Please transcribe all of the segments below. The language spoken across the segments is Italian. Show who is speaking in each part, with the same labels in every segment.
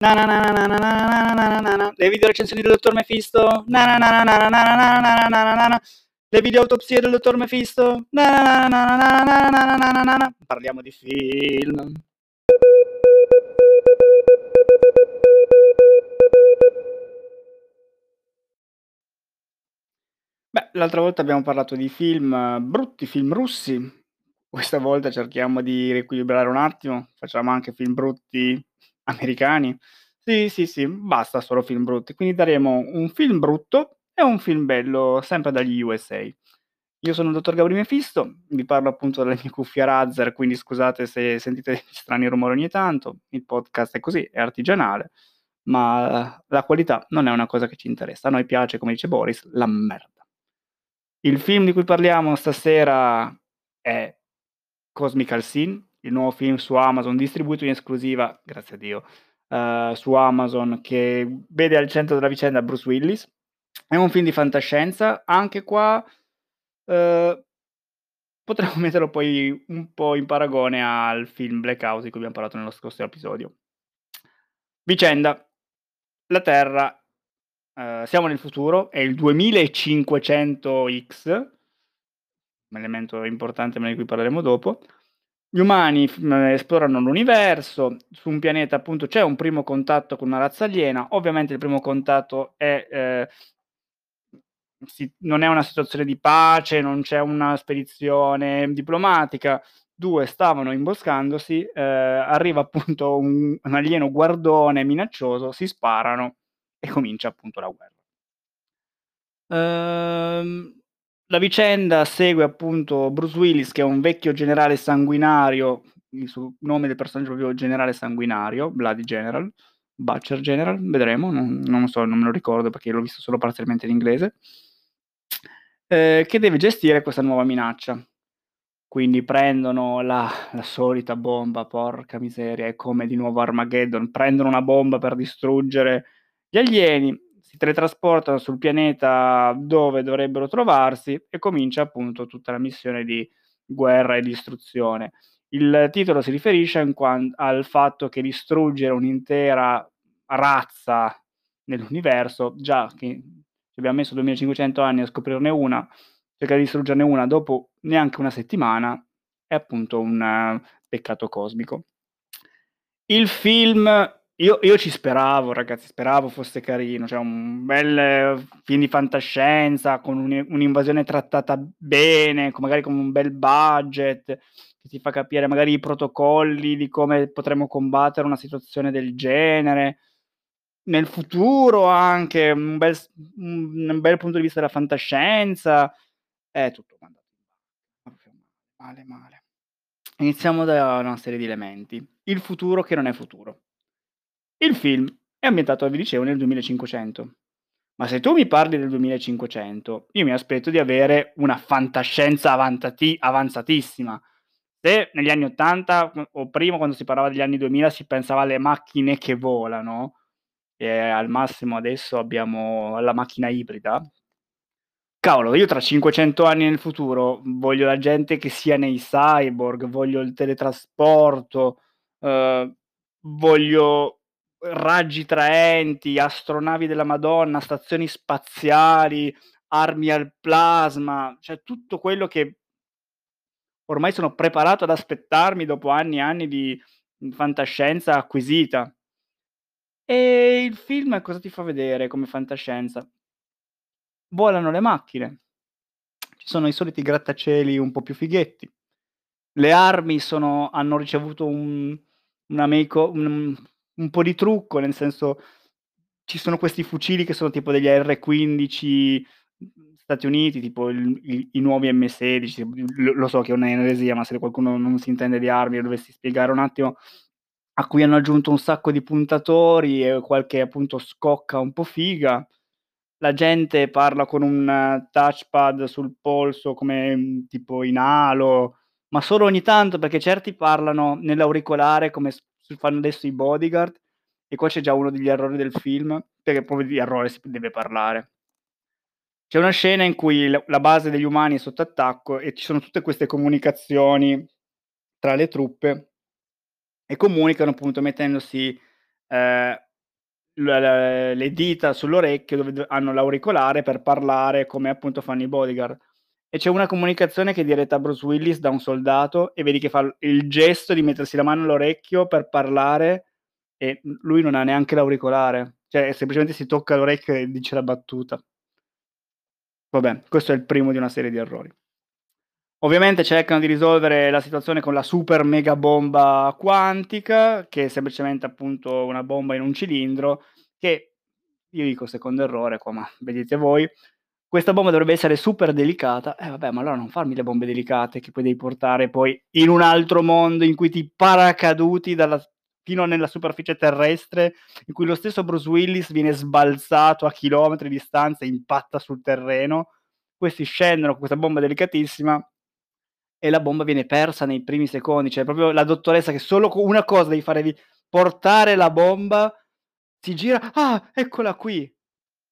Speaker 1: Na na na na na na na na na. Le video recensioni del dottor Mephisto. Na na na na na na na na na na na. Le video autopsie del dottor Mephisto. Na na na na na na na na na na na. Parliamo di film. Beh, l'altra volta abbiamo parlato di film brutti, film russi. Questa volta cerchiamo di riequilibrare un attimo, facciamo anche film brutti americani. Sì, sì, sì, basta solo film brutti. Quindi daremo un film brutto e un film bello, sempre dagli USA. Io sono il dottor Gabri Mefisto, vi parlo appunto dalle mie cuffie Razer, quindi scusate se sentite strani rumori ogni tanto, il podcast è così, è artigianale, ma la qualità non è una cosa che ci interessa, a noi piace, come dice Boris, la merda. Il film di cui parliamo stasera è Cosmical Scene, il nuovo film su Amazon, distribuito in esclusiva, grazie a Dio, uh, su Amazon, che vede al centro della vicenda Bruce Willis. È un film di fantascienza, anche qua uh, potremmo metterlo poi un po' in paragone al film Black House di cui abbiamo parlato nello scorso episodio. Vicenda, la Terra, uh, siamo nel futuro, è il 2500X, un elemento importante ma di cui parleremo dopo. Gli umani esplorano l'universo, su un pianeta appunto c'è un primo contatto con una razza aliena, ovviamente il primo contatto è, eh, si, non è una situazione di pace, non c'è una spedizione diplomatica, due stavano imboscandosi, eh, arriva appunto un, un alieno guardone minaccioso, si sparano e comincia appunto la guerra. Ehm, la vicenda segue appunto Bruce Willis, che è un vecchio generale sanguinario, il suo nome del personaggio è proprio generale sanguinario, Bloody General, Butcher General, vedremo, non, non so, non me lo ricordo perché l'ho visto solo parzialmente in inglese, eh, che deve gestire questa nuova minaccia. Quindi prendono la, la solita bomba, porca miseria, è come di nuovo Armageddon, prendono una bomba per distruggere gli alieni, si teletrasportano sul pianeta dove dovrebbero trovarsi e comincia appunto tutta la missione di guerra e distruzione. Il titolo si riferisce quanto, al fatto che distruggere un'intera razza nell'universo, già che abbiamo messo 2500 anni a scoprirne una, cercare di distruggerne una dopo neanche una settimana, è appunto un uh, peccato cosmico. Il film io, io ci speravo, ragazzi, speravo fosse carino, cioè un bel film di fantascienza con un- un'invasione trattata bene, con- magari con un bel budget, che ti fa capire magari i protocolli di come potremmo combattere una situazione del genere. Nel futuro anche un bel, un bel punto di vista della fantascienza. È tutto mandato Male, male. Iniziamo da una serie di elementi. Il futuro che non è futuro. Il film è ambientato, vi dicevo, nel 2500. Ma se tu mi parli del 2500, io mi aspetto di avere una fantascienza avantati- avanzatissima. Se negli anni 80 o prima, quando si parlava degli anni 2000, si pensava alle macchine che volano, e al massimo adesso abbiamo la macchina ibrida. Cavolo, io tra 500 anni nel futuro voglio la gente che sia nei cyborg, voglio il teletrasporto, eh, voglio raggi traenti, astronavi della Madonna, stazioni spaziali, armi al plasma, cioè tutto quello che ormai sono preparato ad aspettarmi dopo anni e anni di fantascienza acquisita. E il film cosa ti fa vedere come fantascienza? Volano le macchine, ci sono i soliti grattacieli un po' più fighetti, le armi sono, hanno ricevuto un, una make un, un po' di trucco, nel senso ci sono questi fucili che sono tipo degli R15 Stati Uniti, tipo il, il, i nuovi M16, lo, lo so che è un'eresia, ma se qualcuno non si intende di armi, dovessi spiegare un attimo, a cui hanno aggiunto un sacco di puntatori e qualche appunto scocca un po' figa. La gente parla con un touchpad sul polso come tipo in halo, ma solo ogni tanto perché certi parlano nell'auricolare come fanno adesso i bodyguard e qua c'è già uno degli errori del film, perché proprio di errore si deve parlare. C'è una scena in cui la base degli umani è sotto attacco e ci sono tutte queste comunicazioni tra le truppe e comunicano appunto mettendosi eh, le dita sull'orecchio dove hanno l'auricolare per parlare come appunto fanno i bodyguard. E c'è una comunicazione che è diretta a Bruce Willis da un soldato e vedi che fa il gesto di mettersi la mano all'orecchio per parlare e lui non ha neanche l'auricolare, cioè semplicemente si tocca l'orecchio e dice la battuta. Vabbè, questo è il primo di una serie di errori. Ovviamente cercano di risolvere la situazione con la super mega bomba quantica, che è semplicemente appunto una bomba in un cilindro, che io dico secondo errore qua, ma vedete voi. Questa bomba dovrebbe essere super delicata, eh vabbè, ma allora non farmi le bombe delicate che poi devi portare poi in un altro mondo in cui ti paracaduti dalla fino nella superficie terrestre, in cui lo stesso Bruce Willis viene sbalzato a chilometri di distanza impatta sul terreno. Questi scendono con questa bomba delicatissima e la bomba viene persa nei primi secondi, cioè proprio la dottoressa che solo una cosa devi fare, devi portare la bomba, si gira: "Ah, eccola qui!"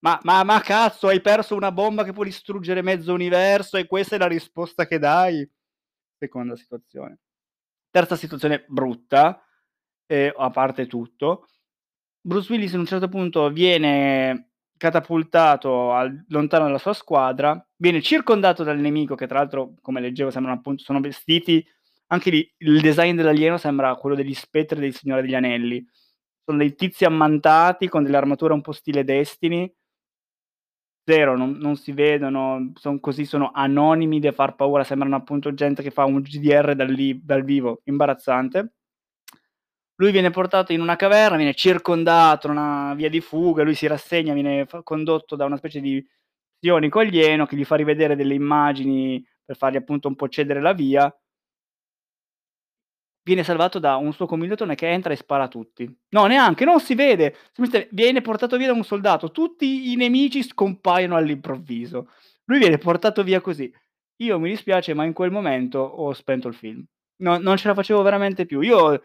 Speaker 1: Ma ma ma cazzo, hai perso una bomba che può distruggere mezzo universo e questa è la risposta che dai? Seconda situazione. Terza situazione brutta, ehm, a parte tutto, Bruce Willis in un certo punto viene catapultato al lontano dalla sua squadra, viene circondato dal nemico che tra l'altro, come leggevo sembrano appun sono vestiti anche lì il design dell'alieno sembra quello degli spettri del Signore degli Anelli. Sono dei tizi ammantati con delle armature un po' stile Destiny 0, non non si vedono, son così, sono anonimi da far paura, sembrano appunto gente che fa un GDR dal li dal vivo, imbarazzante. Lui viene portato in una caverna, viene circondato, una via di fuga, lui si rassegna, viene fa condotto da una specie di psionico alieno che gli fa rivedere delle immagini per fargli appunto un po' cedere la via viene salvato da un suo commilitone che entra e spara a tutti. No, neanche, non si vede, viene portato via da un soldato, tutti i nemici scompaiono all'improvviso. Lui viene portato via così. Io mi dispiace, ma in quel momento ho spento il film. No non ce la facevo veramente più. Io,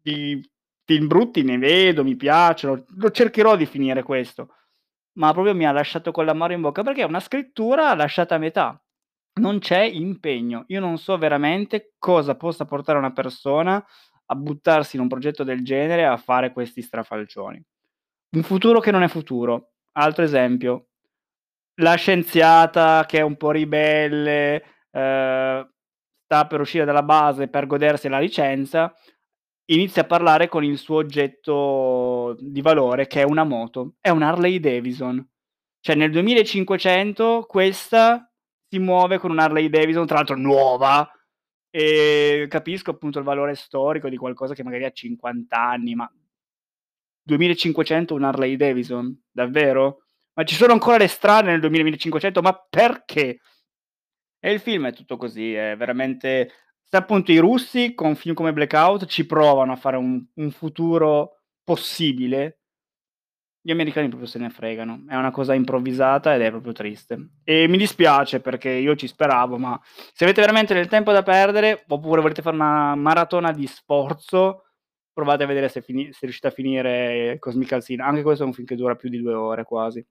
Speaker 1: di film brutti ne vedo, mi piacciono, lo cercherò di finire questo, ma proprio mi ha lasciato con l'amaro in bocca, perché è una scrittura lasciata a metà. Non c'è impegno. Io non so veramente cosa possa portare una persona a buttarsi in un progetto del genere, a fare questi strafalcioni. Un futuro che non è futuro. Altro esempio: la scienziata che è un po' ribelle, ehm, sta per uscire dalla base per godersi la licenza, inizia a parlare con il suo oggetto di valore che è una moto, è un Harley Davidson. Cioè nel 2500 questa si muove con un Harley Davidson, tra l'altro nuova, e capisco appunto il valore storico di qualcosa che magari ha 50 anni, ma 2500 un Harley Davidson? Davvero? Ma ci sono ancora le strade nel 2500? Ma perché? E il film è tutto così, è veramente se appunto i russi con film come Blackout ci provano a fare un un futuro possibile gli americani proprio se ne fregano. È una cosa improvvisata ed è proprio triste. E mi dispiace perché io ci speravo, ma se avete veramente del tempo da perdere, oppure volete fare una maratona di sforzo, provate a vedere se fini se riuscite a finire Cosmical Sin. Anche questo è un film che dura più di 2 ore quasi.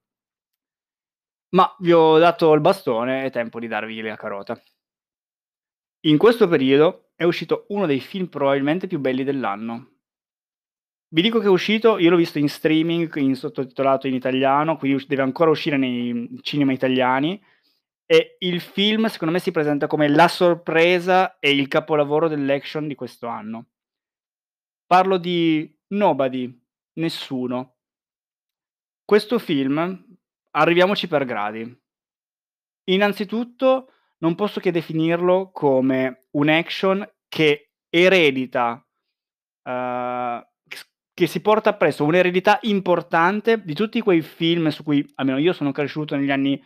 Speaker 1: Ma vi ho dato il bastone, è tempo di darvi la carota. In questo periodo è uscito uno dei film probabilmente più belli dell'anno. Vi dico che è uscito, io l'ho visto in streaming, in sottotitolato in italiano, quindi deve ancora uscire nei, cinema italiani, e il film secondo me si presenta come la sorpresa e il capolavoro dell'action di questo anno. Parlo di Nobody, Nessuno. Questo film arriviamoci per gradi. Innanzitutto non posso che definirlo come un action che eredita, s che si porta appresso un'eredità importante di tutti quei film su cui almeno io sono cresciuto negli anni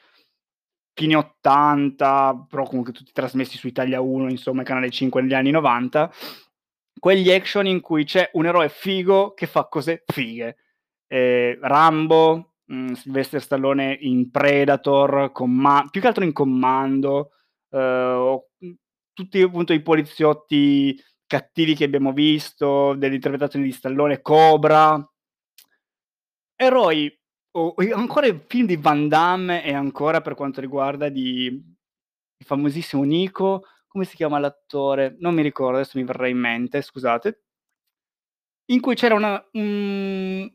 Speaker 1: fine '80, però comunque tutti trasmessi su Italia 1, insomma, Canale 5 negli anni '90, quegli action in cui c'è un eroe figo che fa cose fighe. Ehm, Rambo, mhmm, Sylvester Stallone in Predator, Comma più che altro in Commando, o mhmm, tutti appunto i poliziotti cattivi che abbiamo visto, delle interpretazioni di Stallone, Cobra. Eroi o ancora i film di Van Damme e ancora per quanto riguarda di il famosissimo Nico, come si chiama l'attore? Non mi ricordo, adesso mi verrà in mente, scusate. In cui c'era una mhmm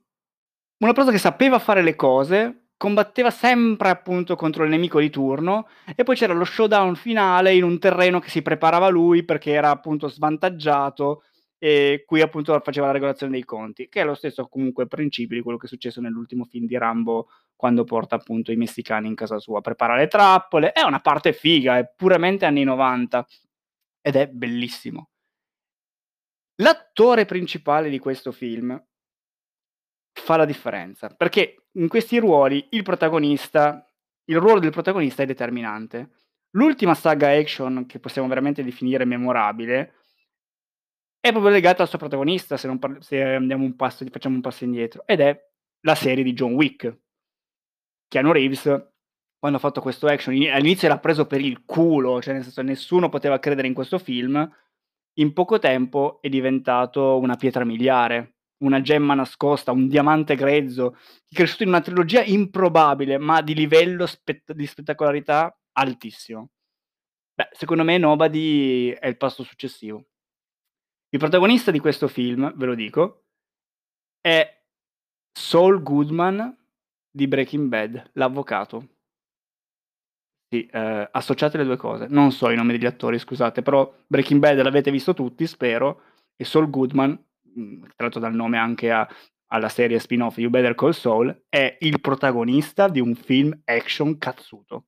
Speaker 1: Una persona che sapeva fare le cose, combatteva sempre appunto contro il nemico di turno e poi c'era lo showdown finale in un terreno che si preparava lui perché era appunto svantaggiato e qui appunto faceva la regolazione dei conti, che è lo stesso comunque principio di quello che è successo nell'ultimo film di Rambo quando porta appunto i messicani in casa sua, prepara le trappole, è una parte figa, è puramente anni 90 ed è bellissimo. L'attore principale di questo film fa la differenza, perché in questi ruoli il protagonista il ruolo del protagonista è determinante. L'ultima saga action che possiamo veramente definire memorabile è proprio legata al suo protagonista, se parl se un passo facciamo un passo indietro, ed è la serie di John Wick. Keanu Reeves, quando ha fatto questo action, all'inizio era preso per il culo, cioè nel senso nessuno poteva credere in questo film, in poco tempo è diventato una pietra miliare, una gemma nascosta, un diamante grezzo, cresciuto in una trilogia improbabile, ma di livello spett di spettacolarità altissimo. Beh, secondo me Nobody è il passo successivo. Il protagonista di questo film, ve lo dico, è Saul Goodman di Breaking Bad, l'avvocato. Sì, ehm, associate le due cose. Non so i nomi degli attori, scusate, però Breaking Bad l'avete visto tutti, spero, e Saul Goodman, tratto dal nome anche a alla serie spin-off You Better Call Saul, è il protagonista di un film action cazzuto.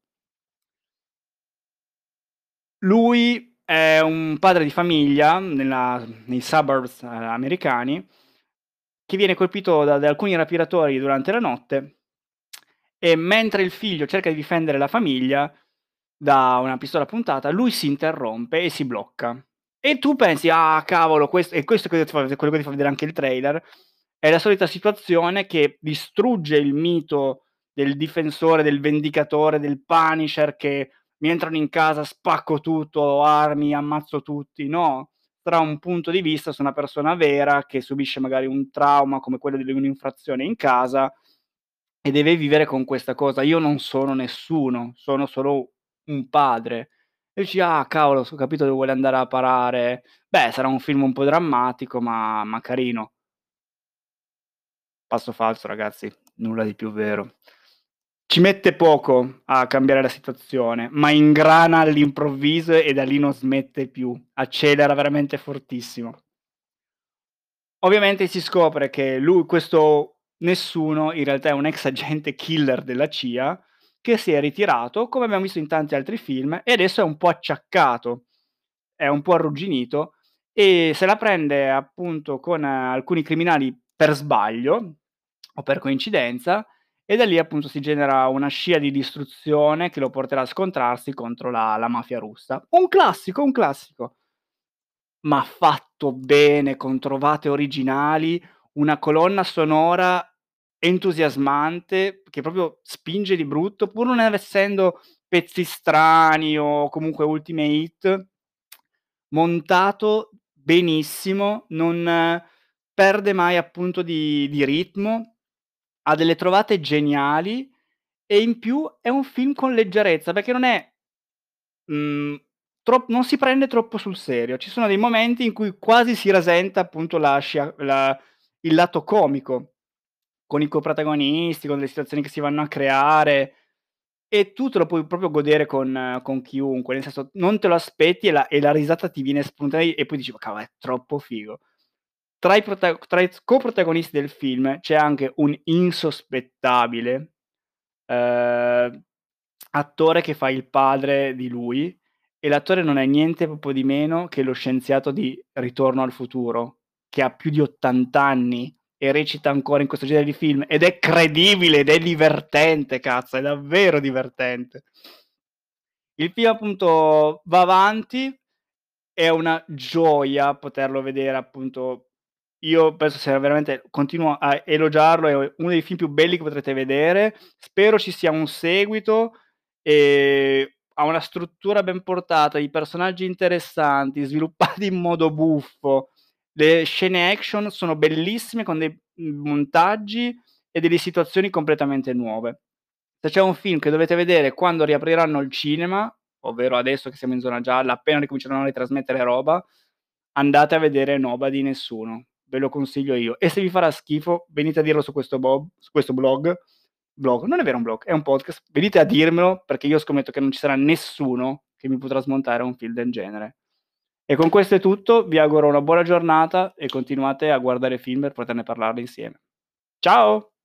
Speaker 1: Lui è un padre di famiglia nella nei suburbs, ehm, americani, che viene colpito da da alcuni rapilatori durante la notte e mentre il figlio cerca di difendere la famiglia da una pistola puntata, lui si interrompe e si blocca. E tu pensi: "Ah cavolo, questo" e questo quello che ti fa vedere anche il trailer, è la solita situazione che distrugge il mito del difensore, del vendicatore, del Punisher che mi entrano in casa, spacco tutto, armi, ammazzo tutti. No, tra un punto di vista su una persona vera che subisce magari un trauma come quello di un'infrazione in casa e deve vivere con questa cosa. Io non sono nessuno, sono solo un padre. E dici: "Ah cavolo, ho capito dove vuole andare a parare." Beh, sarà un film un po' drammatico, ma ma carino. Passo falso ragazzi, nulla di più vero. Ci mette poco a cambiare la situazione, ma ingrana all'improvviso e da lì non smette più, accelera veramente fortissimo. Ovviamente si scopre che lui questo nessuno in realtà è un ex agente killer della CIA che si è ritirato, come abbiamo visto in tanti altri film, e adesso è un po' acciaccato, è un po' arrugginito e se la prende appunto con alcuni criminali per sbaglio o per coincidenza e da lì appunto si genera una scia di distruzione che lo porterà a scontrarsi contro la la mafia russa. Un classico, un classico. Ma fatto bene, con trovate originali, una colonna sonora entusiasmante che proprio spinge di brutto, pur non essendo pezzi strani o comunque ultime hit, montato benissimo, non perde mai appunto di di ritmo, ha delle trovate geniali e in più è un film con leggerezza, perché non è mhmm, tro non si prende troppo sul serio. Ci sono dei momenti in cui quasi si rasenta appunto la la il lato comico, con i coprotagonisti, con le situazioni che si vanno a creare e tu te lo puoi proprio godere con con chiunque, nel senso non te lo aspetti e la e la risata ti viene spontanea e poi dici: "Ma cavolo è troppo figo." Tra i prota tra i coprotagonisti del film c'è anche un insospettabile, ehm, attore che fa il padre di lui e l'attore non è niente po' di meno che lo scienziato di Ritorno al futuro, che ha più di 80 anni e recita ancora in questo genere di film ed è credibile ed è divertente cazzo, è davvero divertente. Il film appunto va avanti, è una gioia poterlo vedere appunto io penso sia veramente continuo a elogiarlo, è uno dei film più belli che potrete vedere. Spero ci sia un seguito, ehm, ha una struttura ben portata, i personaggi interessanti, sviluppati in modo buffo. Le scene action sono bellissime con dei mhmm, montaggi e delle situazioni completamente nuove. Se c'è un film che dovete vedere quando riapriranno il cinema, ovvero adesso che siamo in zona gialla, appena ricominceranno a ritrasmettere roba, andate a vedere Noba di nessuno. Ve lo consiglio io. E se vi farà schifo, venite a dirlo su questo, bob, su questo blog. blog. Non è vero un blog, è un podcast. Venite a dirmelo perché io scommetto che non ci sarà nessuno che mi potrà smontare un film del genere. E con questo è tutto, vi auguro una buona giornata e continuate a guardare film per poterne parlare insieme. Ciao!